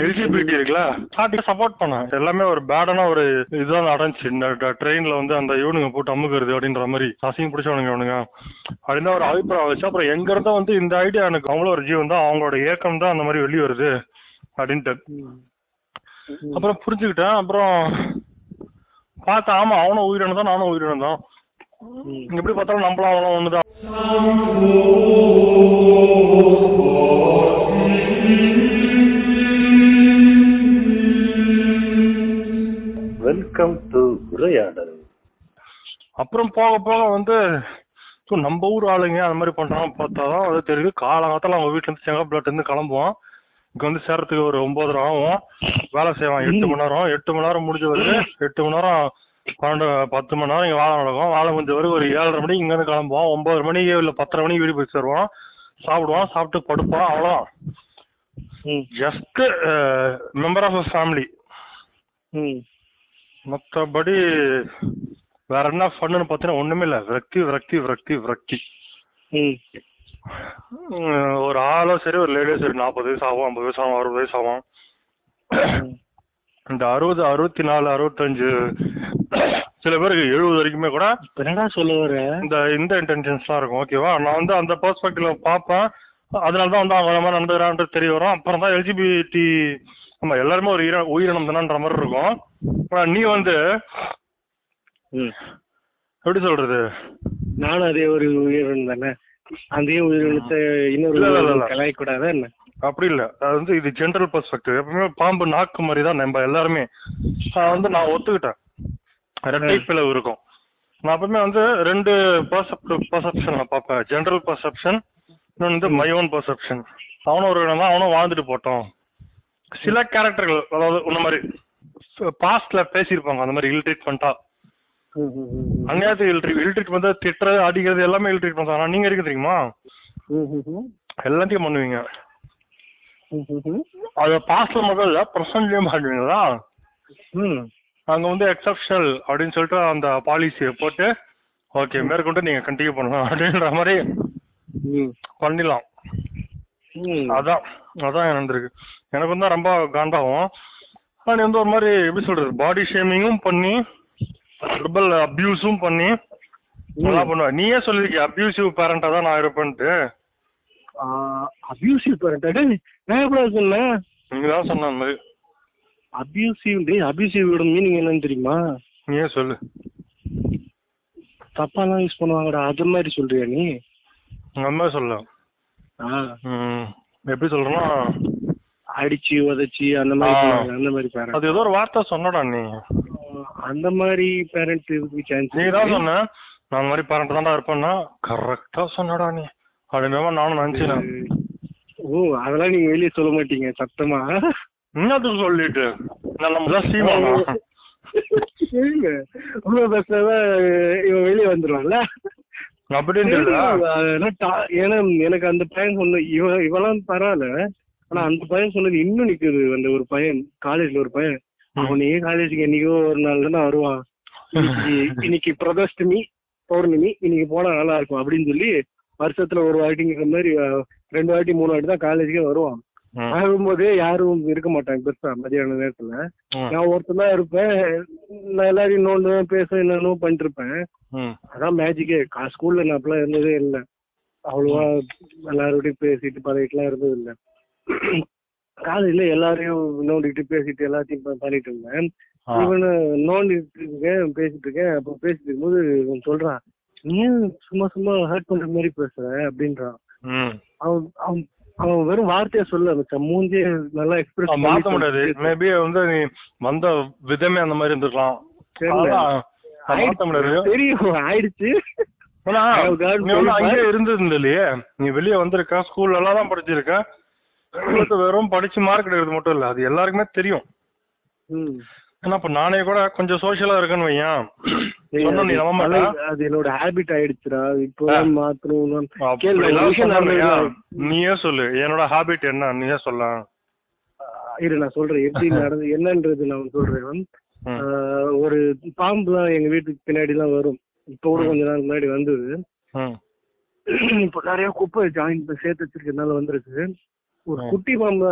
LGBT இருக்குல்ல? Starting support பண்ணேன். எல்லாமே ஒரு பேடான ஒரு இதுதான் நடந்துச்சு. இந்த ட்ரெயின்ல வந்து அந்த இவனுங்க போட்டு அமுக்குறது அப்படின்ற மாதிரி. அசிங்க பிடிச்சவனுங்க இவனுங்க. அப்படின்னு ஒரு அபிப்பிராயம் வச்சு அப்புறம் எங்க இருந்தா வந்து இந்த ஐடியா எனக்கு அவங்கள ஒரு ஜீவன் தான். அவங்களோட ஏக்கம் தான் அந்த மாதிரி வெளியே வருது அப்படின்ட்டு. அப்புறம் புரிஞ்சுக்கிட்டேன். அப்புறம் பார்த்தேன் ஆமா அவனும் உயிரினம் தான் நானும் உயிரினம் தான். எப்படி பார்த்தாலும் நம்மளும் அவனும் ஒண்ணுதான். வெல்கம் டு உரையாடல். அப்புறம் போக போக வந்து ஸோ நம்ம ஊர் ஆளுங்க அந்த மாதிரி பண்றாங்க பார்த்தா தான் அது தெரியுது. காலங்காலத்தில் அவங்க வீட்டுல இருந்து செங்கப்பட்டு இருந்து கிளம்புவோம். இங்க வந்து சேர்றதுக்கு ஒரு ஒன்பதரை ஆகும். வேலை செய்வான். எட்டு மணி நேரம் எட்டு மணி நேரம் முடிஞ்ச வரைக்கும் எட்டு மணி நேரம் பன்னெண்டு பத்து மணி நேரம் இங்க வேலை நடக்கும். வேலை முடிஞ்ச வரைக்கும் ஒரு ஏழரை மணிக்கு இங்க இருந்து கிளம்புவோம். ஒன்பது மணிக்கு இல்ல பத்தரை மணிக்கு வீடு போய் சேருவோம் சாப்பிடுவோம். சாப்பிட்டு படுப்போம். அவ்வளோதான் ஜஸ்ட் மெம்பர் ஆஃப் ஃபேமிலி மற்றபடி வேற என்ன ஃபன்னு பார்த்தீங்கன்னா ஒண்ணுமே இல்ல. விரக்தி விரக்தி விரக்தி விரக்தி. ஒரு ஆளும் சரி ஒரு லேடியும் சரி நாற்பது வயசு ஆகும் ஐம்பது வயசு ஆகும் அறுபது வயசு ஆகும். இந்த அறுபது அறுபத்தி நாலு அறுபத்தஞ்சு சில பேருக்கு எழுபது வரைக்குமே கூட என்னடா சொல்ல வர? இந்த இந்த இன்டென்ஷன்ஸ்லாம் இருக்கும் ஓகேவா நான் வந்து அந்த பெர்ஸ்பெக்டிவ்ல பார்ப்பேன். அதனால தான் வந்து அவங்க மாதிரி நடந்துக்கிறான்ட்டு தெரிய வரும். அப்புறம் தான் எல்ஜிபிடி ஆமா எல்லாருமே ஒரு உயிர உயிரினம் தானன்ற மாதிரி இருக்கும். ஆனா நீ வந்து எப்படி சொல்றது? நானும் அதே ஒரு உயிரினம் தானே. அதே உயிரினத்தை இன்னொரு கலாய்க்கூடாதா என்ன? அப்படி இல்ல. அது வந்து இது ஜென்ரல் பெர்ஸ்பெக்டிவ் எப்பவுமே பாம்பு நாக்கு மாதிரி தான் நம்ம எல்லாருமே. வந்து நான் ஒத்துக்கிட்டேன். ரெட்டை பிளவு இருக்கும். நான் எப்பவுமே வந்து ரெண்டு பர்செப்ஷன் நான் பார்ப்பேன். ஜென்ரல் பர்செப்ஷன் இன்னொன்று வந்து மை. ஓன் பர்செப்ஷன் அவனும் ஒரு இடம் தான் அவனும் வாழ்ந்துட்டு போட்டோம். சில கேரக்டர்கள் அதாவது இந்த மாதிரி பாஸ்ட்ல பேசியிருப்பாங்க அந்த மாதிரி இல் ட்ரீட்மெண்ட்டா அந்நியாயத்துக்கு இல் ட்ரீட் இல் ட்ரீட் வந்து திட்டுறது அடிக்கிறது எல்லாமே இல் ட்ரீட் பண்றாங்க நீங்க இருக்கு தெரியுமா? எல்லாத்தையும் பண்ணுவீங்க. அது பாஸ்ட்ல மட்டும் இல்ல பிரசன்ட்லயும் பண்ணுவீங்களா? அங்க வந்து எக்ஸப்ஷனல் அப்படின்னு சொல்லிட்டு அந்த பாலிசியை போட்டு ஓகே மேற்கொண்டு நீங்க கண்டினியூ பண்ணலாம் அப்படின்ற மாதிரி பண்ணிடலாம். அதான் அதான் நடந்திருக்கு. எனக்கு வந்து ரொம்ப காண்டாகும். நீ வந்து ஒரு மாதிரி எப்படி சொல்றது பாடி ஷேமிங்கும் பண்ணி ட்ரிபிள் அபியூஸும் பண்ணி நல்லா பண்ணுவ நீயே சொல்லிருக்கிய அபியூசிவ் பேரண்டா தான் நான் இருப்பேன்ட்டு? அபியூசிவ் பேரண்ட் நான் எப்படி சொன்னேன்? நீங்க தான் சொன்ன அந்த மாதிரி அபியூசிவ் டே அபியூசிவோட மீனிங் என்னன்னு தெரியுமா? நீயே சொல்லு. தப்பாலாம் யூஸ் பண்ணுவாங்கடா அது மாதிரி சொல்றியா நீ? உங்க அம்மா சொல்ல ஆ, ம், எப்படி சொல்றேன்னா அடிச்சு உதைச்சு அந்த மாதிரி அந்த மாதிரி பேரண்ட் அது ஏதோ ஒரு வார்த்தை சொன்னடா நீ. அந்த மாதிரி பேரண்ட் இருக்கு சான்ஸ் நீ தான் சொன்ன? நான் அந்த மாதிரி பேரண்ட் தான்டா இருப்பேன்னா கரெக்டா சொன்னடா நீ. அப்படின்ற நானும் நினைச்சேன். ஓ அதெல்லாம் நீங்க வெளியே சொல்ல மாட்டீங்க சத்தமா? என்னத்துக்கு சொல்லிட்டு? நான் நம்ம சீமானா? உங்க பஸ்லதான் இவன் வெளியே வந்துருவான்ல. அப்படின்னு ஏன்னா எனக்கு அந்த பையன் சொன்ன இவன் இவெல்லாம் பரவாயில்ல. ஆனா அந்த பையன் சொன்னது இன்னும் நிக்குது. அந்த ஒரு பையன் காலேஜ்ல ஒரு பையன். அவனே காலேஜுக்கு என்னைக்கோ ஒரு நாள் தானே வருவான். இன்னைக்கு பிரதோஷ்டமி பௌர்ணமி இன்னைக்கு போனா நல்லா இருக்கும் அப்படின்னு சொல்லி வருஷத்துல ஒரு வாட்டிங்கிற மாதிரி ரெண்டு வாட்டி மூணு வாட்டி தான் காலேஜுக்கே வருவான். ஆகும்போதே யாரும் இருக்க மாட்டாங்க பெருசா மதியான நேரத்துல. நான் ஒருத்தன் தான் இருப்பேன். நான் எல்லாரையும் நோண்டுவேன் பேசுவேன் என்னென்னோ பண்ணிட்டு இருப்பேன் அதான் மேஜிக்கே ஸ்கூல்ல நான் அப்பெல்லாம் இருந்ததே இல்லை. அவ்வளவா எல்லாரோடையும் பேசிட்டு பழகிட்டுலாம் இருந்தது இல்லை. காலேஜ்ல எல்லாரையும் நோண்டிட்டு பேசிட்டு எல்லாத்தையும் பண்ணிட்டு இருந்தேன். இவனு நோண்டிட்டு இருக்கேன் பேசிட்டு இருக்கேன். அப்போ பேசிட்டு இருக்கும்போது இவன் சொல்றான் நீ ஏன் சும்மா சும்மா ஹர்ட் பண்ற மாதிரி பேசுற? அப்படின்றான். அவன் அவன் அவன் வெறும் வார்த்தையா சொல்ல மச்சான். மூஞ்சே நல்லா எக்ஸ்பிரஸ் மாத்த முடியாது மேபி வந்து நீ வந்த விதமே அந்த மாதிரி இருந்திருக்கலாம். மாத்த முடியாது தெரியும் ஆயிடுச்சு. ஆனா, அங்கேயே இருந்தது இல்லையே. நீ வெளியே வந்திருக்க ஸ்கூல்ல எல்லாம் தான் படிச்சிருக்க. வெறும் படிச்சு மார்க் எடுக்கிறது மட்டும் இல்ல அது எல்லாருக்குமே தெரியும். ஏன்னா இப்ப நானே கூட கொஞ்சம் சோஷியலா இருக்கேன்னு வையன். அது- என்னோட ஹாபிட் ஆயிடுச்சுடா. இப்போ. மாத்தணும். நீயே சொல்லு என்னோட ஹாபிட் என்ன? நீயே சொல்ல. இரு நான் சொல்றேன். எப்படி நடந்து என்னன்றது நான் சொல்றேன். ஒரு பாம்புலாம் எங்க வீட்டுக்கு பின்னாடி எல்லாம் வரும். இப்போ கூட கொஞ்ச நாள் முன்னாடி வந்தது. இப்போ நிறைய குப்பை ஜாயின் சேர்த்து வச்சிருக்கனால வந்திருக்கு. ஒரு. குட்டி பாம்பு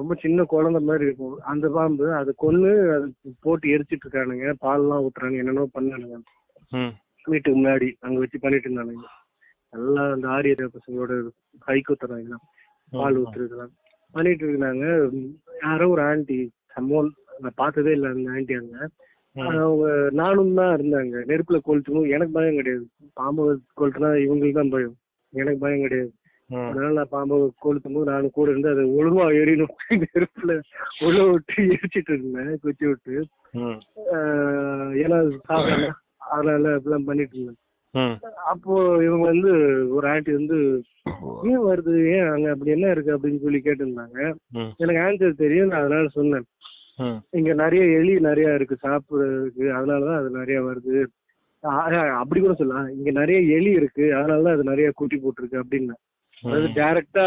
ரொம்ப சின்ன குழந்தை மாதிரி இருக்கும். அந்த பாம்பு அதை கொன்னு அது போட்டு எரிச்சிட்டு இருக்கானுங்க. பால்லாம் ஊத்துறாங்க என்னென்னோ பண்ணானுங்க. வீட்டுக்கு முன்னாடி அங்க வச்சு பண்ணிட்டு இருந்தானுங்க. எல்லாம் அந்த ஆரிய பசங்களோட கை குத்துறாங்க பால் ஊத்துறதுலாம். பண்ணிட்டு இருந்தாங்க. யாரோ ஒரு ஆன்டி சம்மோன் நான் பார்த்ததே இல்லை அந்த ஆன்டி அங்க. அவங்க நானும் தான் இருந்தாங்க. நெருப்புல கொளுத்துக்கும் எனக்கு பயம் கிடையாது. பாம்பு கொளுத்துனா இவங்களுக்கு தான் பயம். எனக்கு பயம் கிடையாது. அதனால நான் பாம்பை கொளுத்தும் போது நானும் கூட இருந்து அதை ஒழுங்கா எரியணும் நெருப்புல உள்ள விட்டு எரிச்சிட்டு இருந்தேன் குச்சி விட்டு. ஏன்னா அதனால அப்படிலாம் பண்ணிட்டு இருந்தேன். அப்போ இவங்க வந்து ஒரு ஆண்டி வந்து ஏன் வருது? ஏன் அங்க அப்படி என்ன இருக்கு? அப்படின்னு சொல்லி கேட்டிருந்தாங்க. எனக்கு ஆன்சர் தெரியும் நான் அதனால சொன்னேன். இங்க நிறைய எலி நிறைய இருக்கு சாப்பிடுறதுக்கு. அதனாலதான் அது நிறைய வருது. அப்படி கூட சொல்லலாம். இங்க நிறைய எலி இருக்கு அதனாலதான் அது நிறைய குட்டி போட்டிருக்கு அப்படின்னு அதாவது டைரக்டா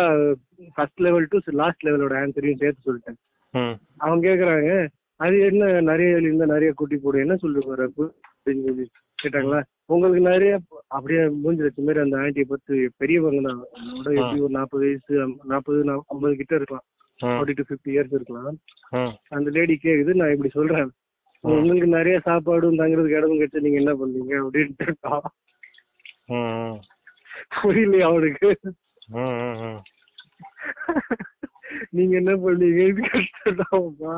ஃபர்ஸ்ட் லெவல் டு லாஸ்ட் லெவலோட ஆன்சரையும் சேர்த்து சொல்லிட்டேன். அவங்க கேக்குறாங்க அது என்ன நிறைய இருந்தா நிறைய குட்டி போடும் என்ன சொல்லி போறப்பு அப்படின்னு சொல்லி கேட்டாங்களா உங்களுக்கு நிறைய அப்படியே மூஞ்சி வச்ச மாதிரி அந்த ஆண்டியை பத்தி பெரியவங்க தான். அதோட எப்படி ஒரு நாற்பது வயசு நாற்பது ஐம்பது கிட்ட இருக்கலாம். ஃபார்ட்டி டு ஃபிஃப்டி இயர்ஸ் இருக்கலாம். அந்த லேடி கேக்குது நான் இப்படி சொல்றேன். உங்களுக்கு நிறைய சாப்பாடும் தங்குறதுக்கு இடமும் கிடைச்சு நீங்க என்ன பண்ணீங்க அப்படின்ட்டு புரியலையா அவனுக்கு? நீங்க என்ன பண்ணீங்க இது கஷ்டம்டாப்பா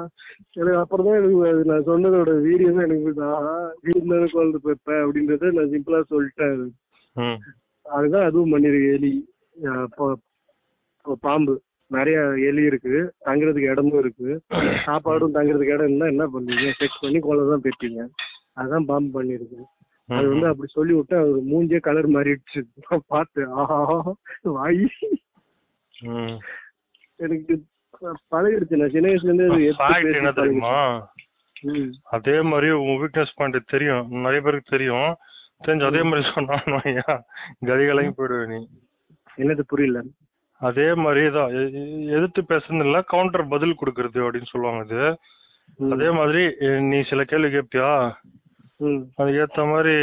எனக்கு அப்புறம் தான் எனக்கு அது நான் சொன்னதோட வீடியோ தான் எனக்கு இருந்தாலும் குழந்தை பெப்ப அப்படின்றத நான் சிம்பிளா சொல்லிட்டேன் அது. அதுதான் அதுவும் பண்ணிருக்கு எலி. பாம்பு. நிறைய எலி இருக்கு. தங்குறதுக்கு இடமும் இருக்கு. சாப்பாடும் தங்குறதுக்கு இடம் இருந்தா என்ன பண்ணுவீங்க? செக் பண்ணி குழந்தை தான் பெற்றீங்க அதுதான் பாம்பு பண்ணிருக்கு. அது வந்து அப்படி சொல்லி விட்டு அவர் மூஞ்சே கலர் மாறிடுச்சு. நான் பார்த்தேன். ஆஹா வாய். எனக்கு பழகிடுச்சு. நான் சின்ன வயசுல இருந்தே அது என்ன தெரியுமா. அதே மாதிரி உன் வீக்னஸ் பாயிண்ட் தெரியும். நிறைய பேருக்கு தெரியும். தெரிஞ்சு அதே மாதிரி சொன்னா கதிகளையும் போயிடுவே நீ. என்னது புரியல. அதே மாதிரி தான் எதிர்த்து பேசுறது இல்ல. கவுண்டர் பதில் கொடுக்கறது அப்படின்னு சொல்லுவாங்க ம். அதே மாதிரி நீ சில கேள்வி கேட்பியா ம். அதுக்கு ஏத்த மாதிரி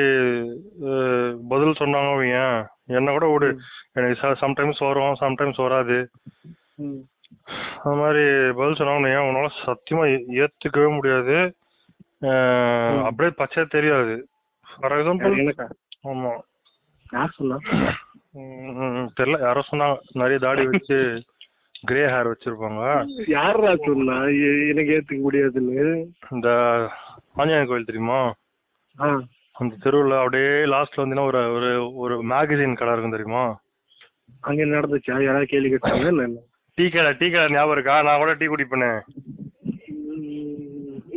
பதில் சொன்னாங்க வைங்க என்ன கூட விடு. எனக்கு சம்டைம்ஸ் வரும் சம்டைம்ஸ் வராது. அது மாதிரி பதில் சொன்னாங்க ஏன் உன்னால சத்தியமா ஏத்துக்கவே முடியாது. அப்படியே பச்சை தெரியாது. ஃபார் எக்ஸாம்பிள் ஆமா. தெரியல யாரோ சொன்னாங்க. நிறைய தாடி வச்சு கிரே ஹேர் வச்சிருப்பாங்க. யாரா சொன்னா? எனக்கு ஏத்துக்க முடியாதுன்னு. இந்த ஆஞ்சநேயர் கோயில் தெரியுமா. அந்த தெருவுல அப்படியே லாஸ்ட்ல வந்தீங்கன்னா ஒரு ஒரு ஒரு மேகசின் கடை இருக்கும் தெரியுமா? அங்க நடந்துச்சா? யாராவது கேள்வி கேட்டாங்க என்ன டீ கடை டீ கடை ஞாபகம் இருக்கா? நான் கூட டீ குடிப்பேனே.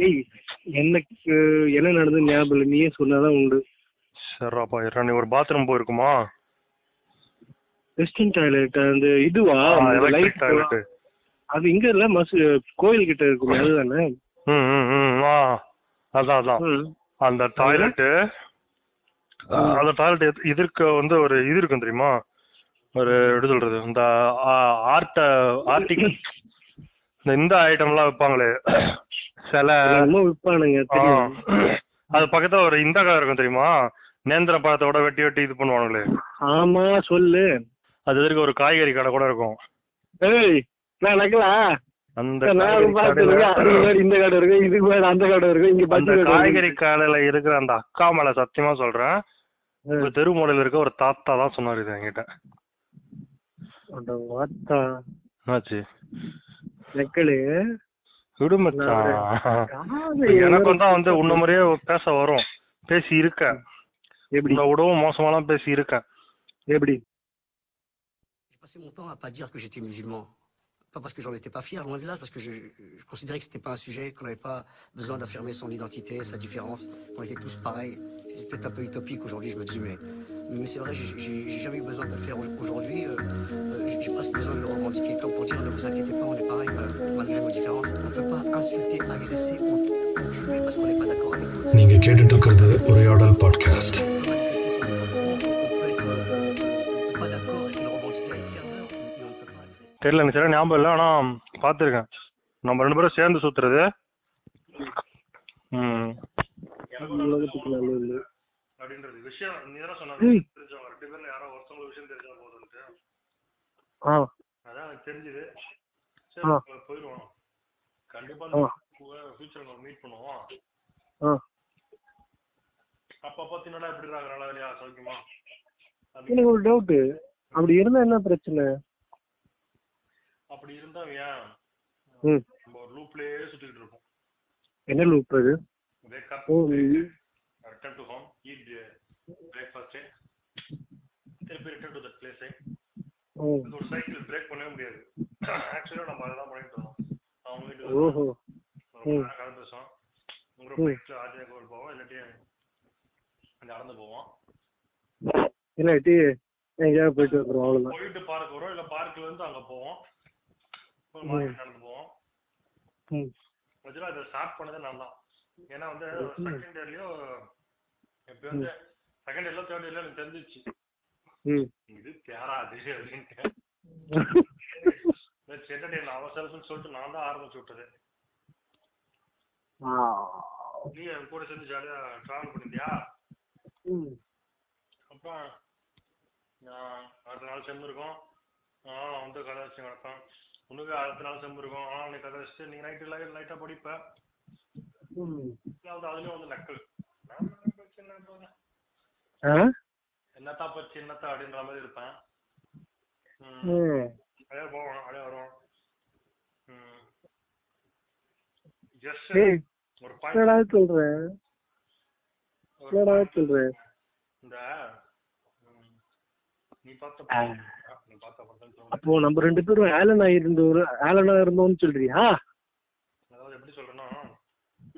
ஏய் எனக்கு என்ன நடந்தது ஞாபகம் இல்லை. நீயே சொன்னாதான் உண்டு. சரிப்பா இரா நீ ஒரு பாத்ரூம் போயிருக்குமா? வெஸ்டர்ன் டாய்லெட் அந்த இதுவா? லைட் டாய்லெட் அது இங்க இல்ல மசு கோயில் கிட்ட இருக்குமே அதுதானே? ம் ம் ம் அதான் அதான். அந்த டாய்லெட்டு அந்த டாய்லெட் இதற்கு வந்து ஒரு இது இருக்கும் தெரியுமா? ஒரு எப்படி சொல்றது? இந்த ஆர்ட் ஆர்டிகல் இந்த இந்த ஐட்டம்லாம் வைப்பாங்களே சில விற்பானுங்க அது பக்கத்துல ஒரு இந்த கடை இருக்கும் தெரியுமா? நேந்திர பழத்தோட வெட்டி வெட்டி இது பண்ணுவாங்களே ஆமா சொல்லு. அது எதிர்க்க ஒரு காய்கறி கடை கூட இருக்கும். ஏய் நான் நக்கலா அந்த இந்த கடை இருக்கு இதுக்கு மேல அந்த கடை இருக்கு இங்க அந்த பச்சை கடை காய்கறி. கடையில இருக்கிற அந்த அக்கா மேல சத்தியமா சொல்றேன். ஒரு தெரு மூலையில இருக்க ஒரு தாத்தா தான் சொன்னாரு இது என்கிட்ட. வாத்தா. என்னாச்சு? நெக்கலு. விடு எனக்கும் தான் வந்து உன்ன மாதிரியே பேச வரும். பேசி இருக்க எப்படி? விடவும் மோசமாலாம் பேசி இருக்கேன். எப்படி? Pas parce que j'en étais pas fier, loin de là, parce que je, considérais que c'était pas un sujet, qu'on n'avait pas besoin d'affirmer son identité, sa différence, qu'on était tous pareils. C'est peut-être un peu utopique aujourd'hui, je me dis, mais, mais c'est vrai, j'ai jamais eu besoin de le faire au- aujourd'hui. euh, euh, j'ai- presque besoin de le revendiquer comme pour dire, ne vous inquiétez pas, on est pareil, mal- malgré nos différences. On ne peut pas insulter, agresser ou, tuer parce qu'on n'est pas d'accord avec l'autre. தெரியல எனக்கு சரியா ஞாபகம் இல்லை ஆனா பாத்துருக்கேன் நம்ம ரெண்டு பேரும் சேர்ந்து சுத்துறது. ம். உலகத்துக்கு நல்லது அப்படின்றது. விஷயம் நீ தானே. தெரிஞ்சவங்க ரெண்டு பேர்ல யாரோ ஒருத்தவங்க விஷயம் தெரிஞ்சா போதும்ட்டு அதான் எனக்கு தெரிஞ்சது. சரி ஆ. போ- போயிருவோம் கண்டிப்பா. ஃபியூச்சர்ல மீட் பண்ணுவோம். அப்ப பாத்தீங்கன்னா எப்படி இருக்காங்க நல்லா இல்லையா சௌக்கியமா? எனக்கு ஒரு டவுட் அப்படி இருந்தா என்ன பிரச்சனை? அப்படி இருந்தா நம்ம ஒரு லூப்லயே சுத்திட்டு இருப்போம். என்ன லூப் அது? wake up return to home. Eat breakfast. திருப்பி return to that place oh. இது ஒரு சைக்கிள் பிரேக் பண்ணவே முடியாது. ஆக்சுவலா நம்ம அதெல்லாம் பண்ணிட்டு இருந்தோம். அவங்க வீட்டுக்கு ஓஹோ. கதை பேசுவோம். உங்களோட பைக்ல ஆஜய கோவில் போவோம். இல்லாட்டி நடந்து போவோம். இல்லாட்டி எங்கேயாவது போயிட்டு வந்துடும் அவ்வளவுதான். போயிட்டு பார்க் வரும் இல்ல பார்க்ல இருந்து அங்க போவோம் ஒரு மார்க்கெட் நடந்து போவோம் ம் ஆக்சுவலா நான் தான் ஏன்னா வந்து செகண்ட் இயர்லயோ எப்போ வந்து செகண்ட் இயர்ல தேர்ட் இயர்ல எனக்கு தெரிஞ்சிச்சு இது தேராது அப்படின்ட்டு. சென்டர்டைன் அவசரம்னு சொல்லிட்டு நான் தான் ஆரம்பிச்சு விட்டது. நீ என் கூட சேர்ந்து ஜாலியா டிராவல் பண்ணிருந்தியா அப்புறம் அடுத்த நாள் செம்பு இருக்கும். ஆ வந்து கதை வச்சு நடப்பேன். உனக்கு அடுத்த நாள் செம்பு இருக்கும். ஆ நீ கதை வச்சுட்டு நீ நைட்டு லைட் லைட்டா படிப்ப. என்னத்தா பச்சு என்னத்தா அப்படின்ற மாதிரி இருப்பேன். அப்படியே போவோம் அப்படியே வருவோம். ஜஸ்ட் சொல்றேன் சொல்றேன் இந்த அப்போ நம்ம ரெண்டு பேரும் ஆலனா இருந்தோம் ஆலனா இருந்தோம்னு சொல்றியா?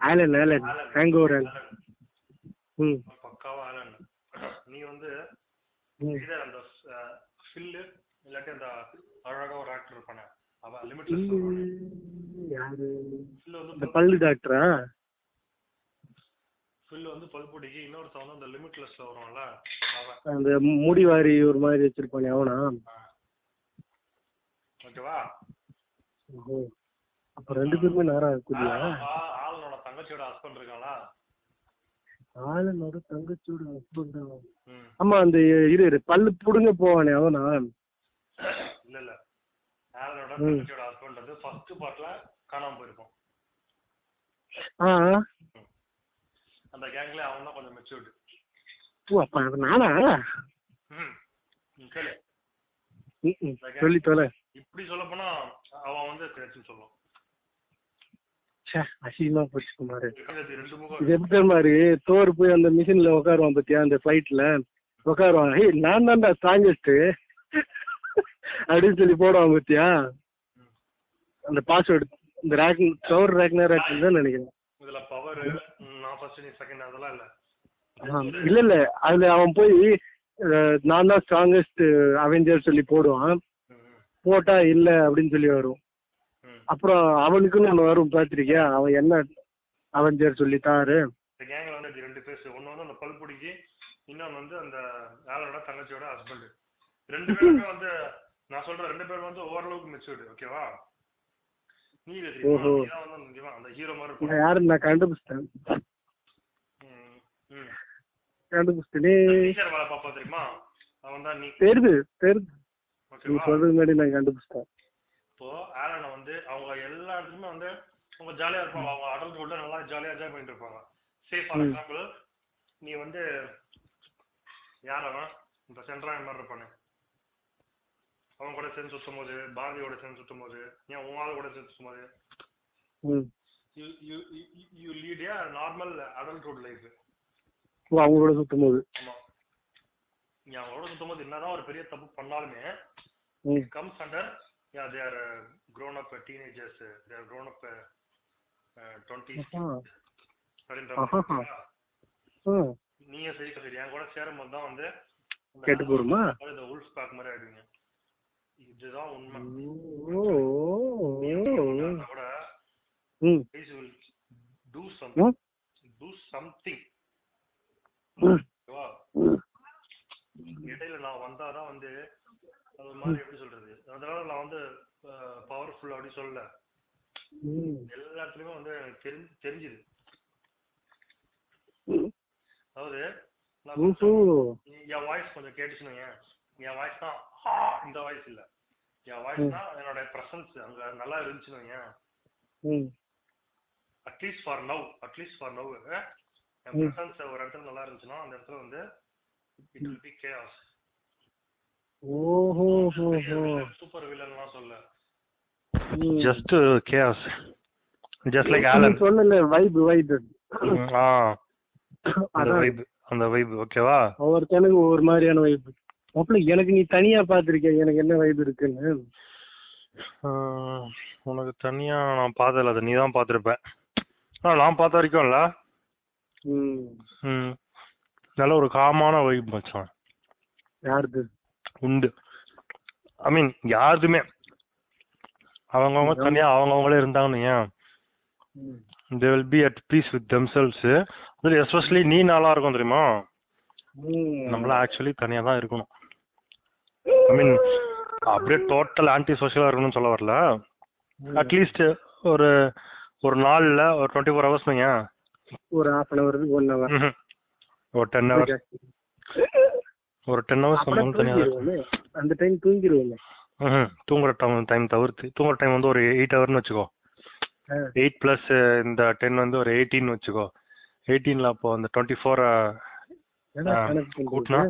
Alan Alan hangover Alan. ம் பக்காவா ஆலன் நீ வந்து இதே அந்த ஃபில்லு இல்லாட்டி அந்த அழகா ஒரு ஆக்டர் இருப்பானே அவன் லிமிட்லெஸ் யாரு ஃபில் வந்து பல்லு டாக்டரா ஃபில் வந்து பல்பொடிக்கு இன்னொருத்தன் வந்து அந்த லிமிட்லெஸ்ல வருவான்ல அவன் அந்த முடி வாரி ஒரு மாதிரி வச்சிருப்பானே அவனா ஓகேவா. அப்ப ரெண்டு பேருமே நேரா இருக்குதியா ஆ- ஆளனோட தங்கச்சியோட ஹஸ்பண்ட் இருக்காங்களா? ஆலனோட தங்கச்சியோட ஹஸ்பண்ட் ஆமா அந்த இரு இரு பல்லு புடுங்க போவானே அவனா? இல்ல இல்ல. ஆலனோட. தங்கச்சியோட ஹஸ்பண்ட் வந்து ஃபர்ஸ்ட் பார்ட்ல காணாம போயிருக்கும். ஆ? அந்த கேங்ல அவன் தான் கொஞ்சம் மெச்சூர்டு ஓ அப்ப அது நானா. சொல்லி தொலை இப்படி சொல்ல போனா அவன் வந்து பேச்சுன்னு சொல்லுவான் அசிங்கமா போச்சு குமாரு இது எப்படி தெரியுமா இருக்கு தோர் போய் அந்த மிஷின்ல உட்காருவான் பாத்தியா அந்த ஃபிளைட்ல உட்காருவான். ஹே நான் தான்டா ஸ்ட்ராங்கஸ்ட் அப்படின்னு சொல்லி போடுவான் பாத்தியா? அந்த பாஸ்வேர்டு இந்த ரேக் கவர் ரேக்னா ரேக் தான் நினைக்கிறேன். இதுல பவர் நான் ஃபர்ஸ்ட் நீ செகண்ட் அதெல்லாம் இல்ல. இல்ல இல்ல. அதுல அவன் போய் நான் தான் ஸ்ட்ராங்கஸ்ட் அவெஞ்சர் சொல்லி போடுவான். போட்டா இல்ல அப்படின்னு சொல்லி வரும். அப்புறம் அவனுக்குன்னு ஒண்ணு வரும் பாத்திருக்கியா? அவன் என்ன அவெஞ்சர் சொல்லி தாரு. இந்த கேங்ல வந்து இப்படி ரெண்டு பேர். ஒண்ணு வந்து அந்த பல்புடிக்கு இன்னொன்னு வந்து அந்த ஆளோட தங்கச்சியோட ஹஸ்பண்ட் ரெண்டு பேருமே வந்து நான் சொல்ற ரெண்டு பேரும் வந்து ஓரளவுக்கு மெச்சூர்டு ஓகேவா நீ அந்த ஹீரோ மாதிரி யாருன்னு நான் கண்டுபிடிச்சிட்டேன். பாப்பா தெரியுமா? அவன் தான் நீ தெரியுது தெரியுது நீ சொல்றது முன்னாடி நான் கண்டுபிடிச்சிட்டேன். இப்போ ஆலனை வந்து அவங்க எல்லா இடத்துலயுமே வந்து அவங்க ஜாலியா இருப்பாங்க. அவங்க அடல்ட் கூட நல்லா ஜாலியா என்ஜாய் பண்ணிட்டு இருப்பாங்க. Say for. எக்ஸாம்பிள் நீ வந்து யார் அவன்? இந்த சென்ட்ராயன் மாதிரி இருப்பானே. அவன் கூட சேர்ந்து சுத்தும் போது பாரதியோட சேர்ந்து சுத்தும் போது ஏன் உன் ஆள் கூட சேர்ந்து சுத்தும் போது you lead a normal adulthood life அவங்களோட சுத்தும் போது ஆமா. நீ அவங்களோட சுத்தும் போது என்னதான் ஒரு பெரிய தப்பு பண்ணாலுமே comes under yeah they are uh, grown up uh, teenagers uh, they are grown up uh, uh, 20s ஆஹா. அப்படின்ற ஆஹா. மாதிரி ம். நீயே சரி சரி என் கூட சேரும்போது தான் வந்து கேட்டு போருமா இந்த உல்ஃப் பேக் மாதிரி ஆயிடுவீங்க. இதுதான் உண்மை. கூட ம். Please will do something ம். do something ம். ஓகேவா ம். இடையில நான் வந்தாதான் வந்து அது ஒரு மாதிரி எப்படி சொல்றது அதனால நான் வந்து அப்படி சொல்லல. ம். எல்லா இடத்துலயுமே வந்து எனக்கு தெரிஞ்சு தெரிஞ்சுது. அதாவது நான் என் வாய்ஸ் கொஞ்சம் கேட்டுச்சுன்னு. என் வாய்ஸ் தான் இந்த வாய்ஸ் இல்ல. என் வாய்ஸ்னா என்னோட பிரசன்ஸ் அங்க நல்லா இருந்துச்சுன்னு at least for now at least for now N. Presence ஒரு இடத்துல நல்லா இருந்துச்சுன்னா அந்த இடத்துல வந்து இட் வில் பி கேஆஸ் ஓஹோ சூப்பர் வில்லன்லாம் சொல்ல. Just chaos just like Alan சொன்னல வைப் வைப் ஆ. அந்த வைப் அந்த வைப் ஓகேவா ஒவ்வொருத்தனுக்கு ஒவ்வொரு மாதிரியான வைப் அப்பல எனக்கு நீ தனியா பாத்திருக்க எனக்கு என்ன வைப் இருக்குன்னு? உனக்கு தனியா நான் பார்த்ததில்ல. அது நீ தான் பார்த்துருப்ப நான் பார்த்த வரைக்கும்ல? ம். ம். நல்ல ஒரு காமான வைப் மச்சான். யாருது உண்டு. ஐ மீன் யாருதுமே. அவங்கவுங்க தனியா அவங்கவுங்களே இருந்தாங்கன்னு. They will be at peace with themselves especially நீ நல்லா இருக்கும் தெரியுமா. நம்மள ஆக்சுவலி தனியா தான் இருக்கணும். ஐ மீன் அப்படியே டோட்டல் ஆன்டி சோஷியலா இருக்கணும்னு சொல்ல வரல. அட்லீஸ்ட் ஒரு ஒரு நாள்ல ஒரு டுவெண்ட்டி ஃபோர் ஹவர்ஸ் ஏன் ஒரு half an hour one hour. ஒரு டென் ஹவர்ஸ் ஒரு டென் ஹவர்ஸ் தனியா. அந்த டைம் தூங்கிடுவோம் ம்ஹும். தூங்குற டைம் டைம் தவிர்த்து தூங்குற டைம் வந்து ஒரு எயிட் ஹவர்னு வச்சுக்கோ ஆ. எயிட் பிளஸ் இந்த டென் வந்து ஒரு எயிட்டீன் வச்சுக்கோ எயிட்டீன்ல அப்போ அந்த டுவெண்ட்டி ஃபோர் என்னடா ஆ, கணக்கு பண்றது? கூட்டினா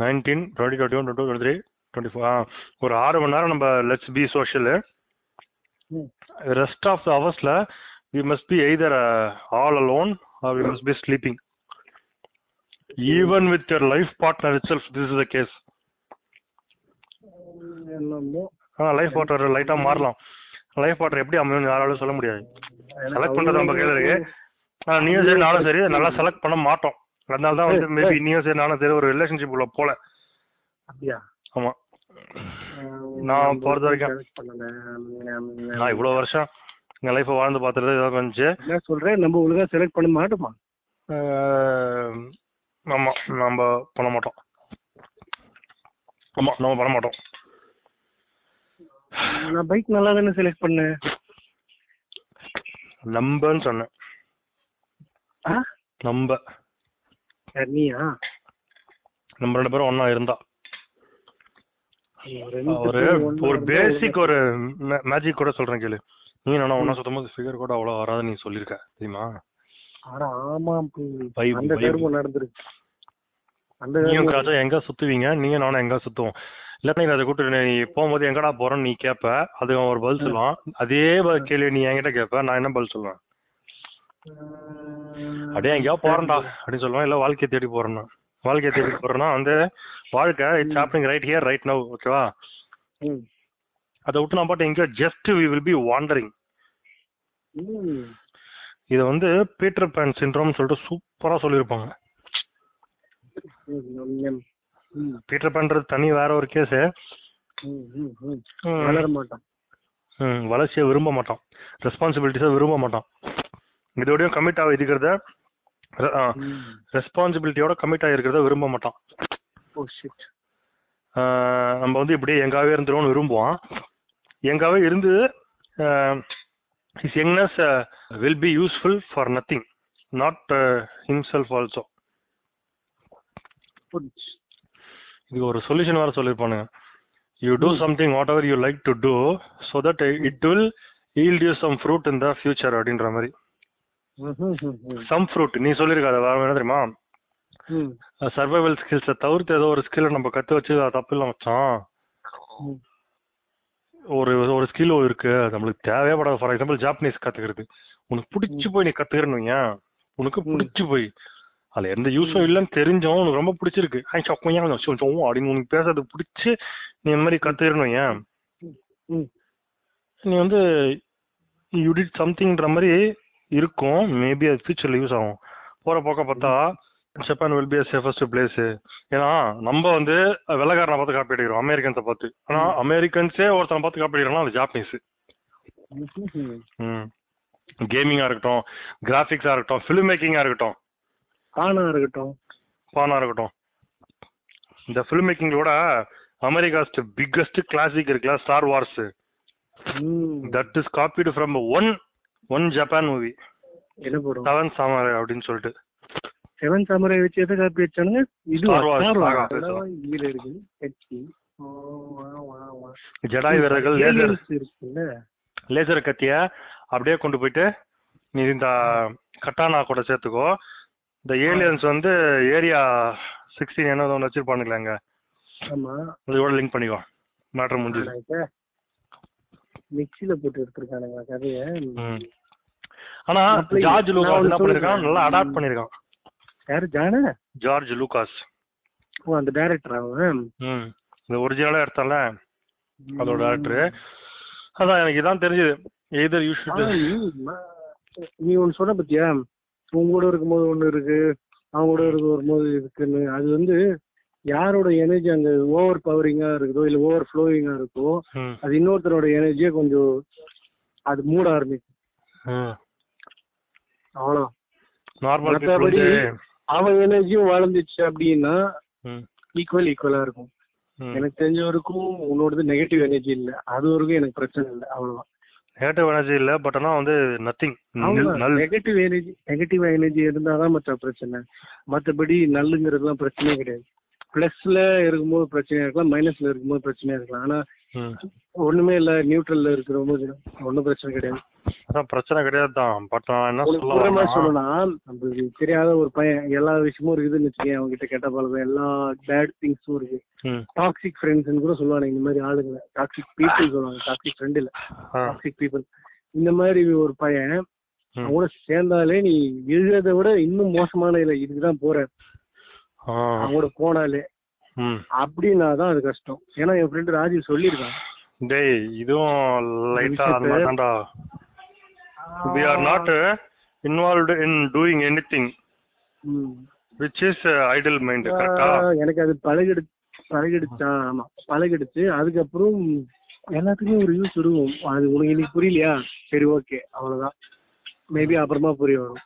nineteen twenty twenty one twenty three twenty four ஒரு ஆறு மணி நேரம் நம்ம லெட்ஸ் பி சோஷியல் ம். Rest of the ஹவர்ஸ்ல we must be either all alone or we must be sleeping even with your life partner itself this is the case life partner லைட்டா மாறலாம். Life partner எப்படி அமையும் யாராலும் சொல்ல முடியாது. Select பண்றது நம்ம கையில இருக்கு. நீயும் சரி நானும் சரி நல்லா செலக்ட் பண்ண மாட்டோம். அதனால தான் வந்து மேபி நீயும் சரி நானும் சரி ஒரு ரிலேஷன்ஷிப் உள்ள போல. அப்படியா? ஆமா. நான் பொறுத்த வரைக்கும். நான் இவ்வளவு வருஷம் என் லைஃப் வாழ்ந்து இதாக வந்துச்சு என்ன சொல்றேன் நம்ம ஒழுங்கா செலக்ட் பண்ண மாட்டோமா? ஆமா நம்ம பண்ண மாட்டோம். ஆமா நம்ம பண்ண மாட்டோம். நான் பைக் நல்லா தானே செலக்ட் பண்ணேன்? நம்பன்னு சொன்னேன்? நம்ப. நீயா நம்ம ரெண்டு பேரும் ஒண்ணா இருந்தா. ஒரு ஒரு பேசிக் ஒரு மேஜிக் கூட சொல்றேன் கேளு. நீ நானும் ஒண்ணா சுத்தம் ஃபிகர் கூட அவ்வளவு வராது நீ சொல்லிருக்க தெரியுமா? அட ஆமா அந்த நடந்துருக்கு. அந்த காஜா எங்க சுத்துவீங்க? நீங்க நானும் எங்க சுத்துவோம்? இல்லாட்டி நீ அதை கூட்டு நீ போகும்போது எங்கடா போறேன்னு நீ கேப்ப. அது அவன் ஒரு பதில் சொல்லுவான். அதே பதில் கேள்வி நீ என்கிட்ட கேப்ப. நான் என்ன பதில் சொல்லுவேன்? அப்படியே எங்கேயோ போறேன்டா அப்படின்னு சொல்லுவான். இல்ல வாழ்க்கையை தேடி போறேன்னா. வாழ்க்கையை தேடி போறேன்னா வந்து வாழ்க்கை it's happening right here right now ஓகேவா. அதை விட்டு நான் பாட்டு எங்கேயோ just we will be wandering. இதை வந்து பீட்டர் பேன் சிண்ட்ரோம் சொல்லிட்டு சூப்பரா சொல்லியிருப்பாங்க. பீட்டர் பேன்றது தனி வேற ஒரு கேஸ் ம், ம், ம். வளர மாட்டான் வளர்ச்சியை விரும்ப மாட்டான் ரெஸ்பான்சிபிலிட்டிஸை விரும்ப மாட்டான் இதோடய கமிட் ஆகி இருக்கிறத ம். ரெஸ்பான்சிபிலிட்டியோட கமிட் ஆகிருக்கிறத விரும்ப மாட்டான் நம்ம வந்து இப்படியே எங்காவே இருந்துருவோம்னு விரும்புவான் எங்காவே இருந்து his youngness will be useful for nothing not himself also இது ஒரு சொல்யூஷன் வேற சொல்லியிருப்பானுங்க. You do something whatever you like to do so that it will yield you some fruit in the future அப்படின்ற மாதிரி. சம் ஃப்ரூட் நீ சொல்லியிருக்காத வேற என்ன தெரியுமா? Survival ஸ்கில்ஸை தவிர்த்து ஏதோ ஒரு ஸ்கில்லை நம்ம கத்து வச்சு அது தப்பு இல்லை மச்சான். ம். ஒரு ஒரு ஸ்கில் இருக்கு. அது நம்மளுக்கு தேவைப்படாது. ஃபார் எக்ஸாம்பிள் ஜாப்பனீஸ் கத்துக்கிறது. உனக்கு பிடிச்சி போய் நீ கத்துக்கிறன்னு உனக்கு. பிடிச்சி போய். அதுல எந்த யூஸும் இல்லைன்னு தெரிஞ்சோம் உனக்கு ரொம்ப பிடிச்சிருக்கு. ஐ சொக்கையா அப்படின்னு உனக்கு பேசுறது பிடிச்சி நீ இந்த மாதிரி கத்துக்கிறணும் ஏன். நீ வந்து யூ டிட் சம்திங்ன்ற மாதிரி இருக்கும். மேபி அது ஃபியூச்சர்ல யூஸ் ஆகும். போற போக்க பார்த்தா Japan will be safest place ஏன்னா நம்ம வந்து வெள்ளக்காரனை பார்த்து காப்பி அடிக்கிறோம். அமெரிக்கன்ஸை பார்த்து. ஆனா அமெரிக்கன்ஸே ஒருத்தனை பார்த்து காப்பி அடிக்கிறானா அது ஜாப்பனீஸ் ம். கேமிங்கா இருக்கட்டும் கிராஃபிக்ஸா இருக்கட்டும் ஃபிலிம் மேக்கிங்கா இருக்கட்டும். காணா இருக்கட்டும். பானா இருக்கட்டும். இந்த ஃபிலிம் மேக்கிங்கோட அமெரிக்காஸ் பிக்கஸ்ட் கிளாசிக் இருக்குல்ல Star Wars. That is copied from one one Japan movie என்ன போடும்? செவன் சாமரை அப்படின்னு சொல்லிட்டு. செவன் சாமுரை வச்சு எதை காப்பி வச்சானுங்க? இது இருக்கு. ஹெச்டி. ஜடாய் வீரர்கள் லேசர் லேசர் கத்திய அப்படியே கொண்டு போயிட்டு நீ இந்த கட்டானா கூட சேர்த்துக்கோ. இந்த ஏலியன்ஸ் வந்து ஏரியா சிக்ஸ்டீன் என்ன ஒன்று வச்சிருப்பானுங்களே அங்க ஆமா இதோட லிங்க் பண்ணிக்கோ. மேட்ரு முடிஞ்சது. மிக்சில போட்டு எடுத்திருக்கானுங்க கதைய. ஆனா ஜார்ஜ் லூகாஸ் என்ன பண்ணிருக்கான். நல்லா அடாப்ட் பண்ணிருக்கான். யாரு? ஜான? George Lucas. ஓ அந்த டைரக்டர் அவன் ம். இந்த ஒரிஜினலா எடுத்தால அதோட ஆக்டர் அதான் எனக்கு இதான் தெரிஞ்சது. எய்தர் யூ ஷுட் நீ ஒண்ணு சொன்ன பத்தியா? உங்க கூட இருக்கும்போது ஒண்ணு இருக்கு அவங்க கூட இருக்க வரும்போது இருக்குன்னு. அது வந்து யாரோட எனர்ஜி அங்க ஓவர் பவரிங்கா இருக்குதோ இல்ல ஓவர் ஃப்ளோயிங்கா இருக்கோ அது இன்னொருத்தரோட எனர்ஜியை கொஞ்சம் அது மூட ஆரம்பிக்கும். அவ்வளோ மத்தபடி அவன் எனர்ஜியும் வளர்ந்துச்சு அப்படின்னா. ஈக்குவல் ஈக்குவலா இருக்கும். எனக்கு தெரிஞ்ச வரைக்கும் உன்னோடது நெகட்டிவ் எனர்ஜி இல்ல. அது வரைக்கும் எனக்கு பிரச்சனை இல்லை. அவ்வளவுதான். நெகட்டிவ் எனர்ஜி இல்ல பட் ஆனா வந்து nothing negative energy negative energy இருந்தாதான் மற்ற பிரச்சனை. மத்தபடி நல்லுங்கிறதுலாம் பிரச்சனையே கிடையாது. பிளஸ்ல இருக்கும்போது பிரச்சனையா இருக்கலாம் மைனஸ்ல இருக்கும்போது பிரச்சனையா இருக்கலாம். ஆனா. ஒண்ணுமே இல்ல நியூட்ரல்ல இருக்கிற ஒண்ணும் பிரச்சனை கிடையாது. அதான் பிரச்சனை கிடையாது தான் பட் என்ன சொல்லணும்னா நம்மளுக்கு தெரியாத ஒரு பையன் எல்லா விஷயமும் இருக்குதுன்னு வச்சுக்கேன் அவங்க கிட்ட கெட்ட பழக்கம் எல்லா பேட் திங்ஸும் இருக்கு. டாக்ஸிக் ஃப்ரெண்ட்ஸ்னு கூட சொல்லுவாங்க இந்த மாதிரி ஆளுங்க டாக்ஸிக் பீப்புள் சொல்லுவாங்க டாக்ஸிக் ஃப்ரெண்ட் இல்ல. டாக்ஸிக் பீப்புள் இந்த மாதிரி ஒரு பையன் கூட சேர்ந்தாலே நீ எழுதுறத விட இன்னும் மோசமான இல்ல இதுக்குதான் போற. கூட போனாலே. ம். அப்படின்னா தான் அது கஷ்டம். ஏன்னா என் ஃப்ரெண்டு ராஜீவ் சொல்லியிருக்கான். டேய் இதுவும் லைட்டா we are not uh, involved in doing anything which is uh, idle mind எனக்கு அது பழகிடு பழகிடுச்சா? ஆமா பழகிடுச்சு. அதுக்கப்புறம் எல்லாத்துக்குமே ஒரு யூஸ் இருக்கும். அது உனக்கு இன்னைக்கு புரியலையா? சரி ஓகே அவ்வளவுதான். மேபி அப்புறமா புரிய வரும்.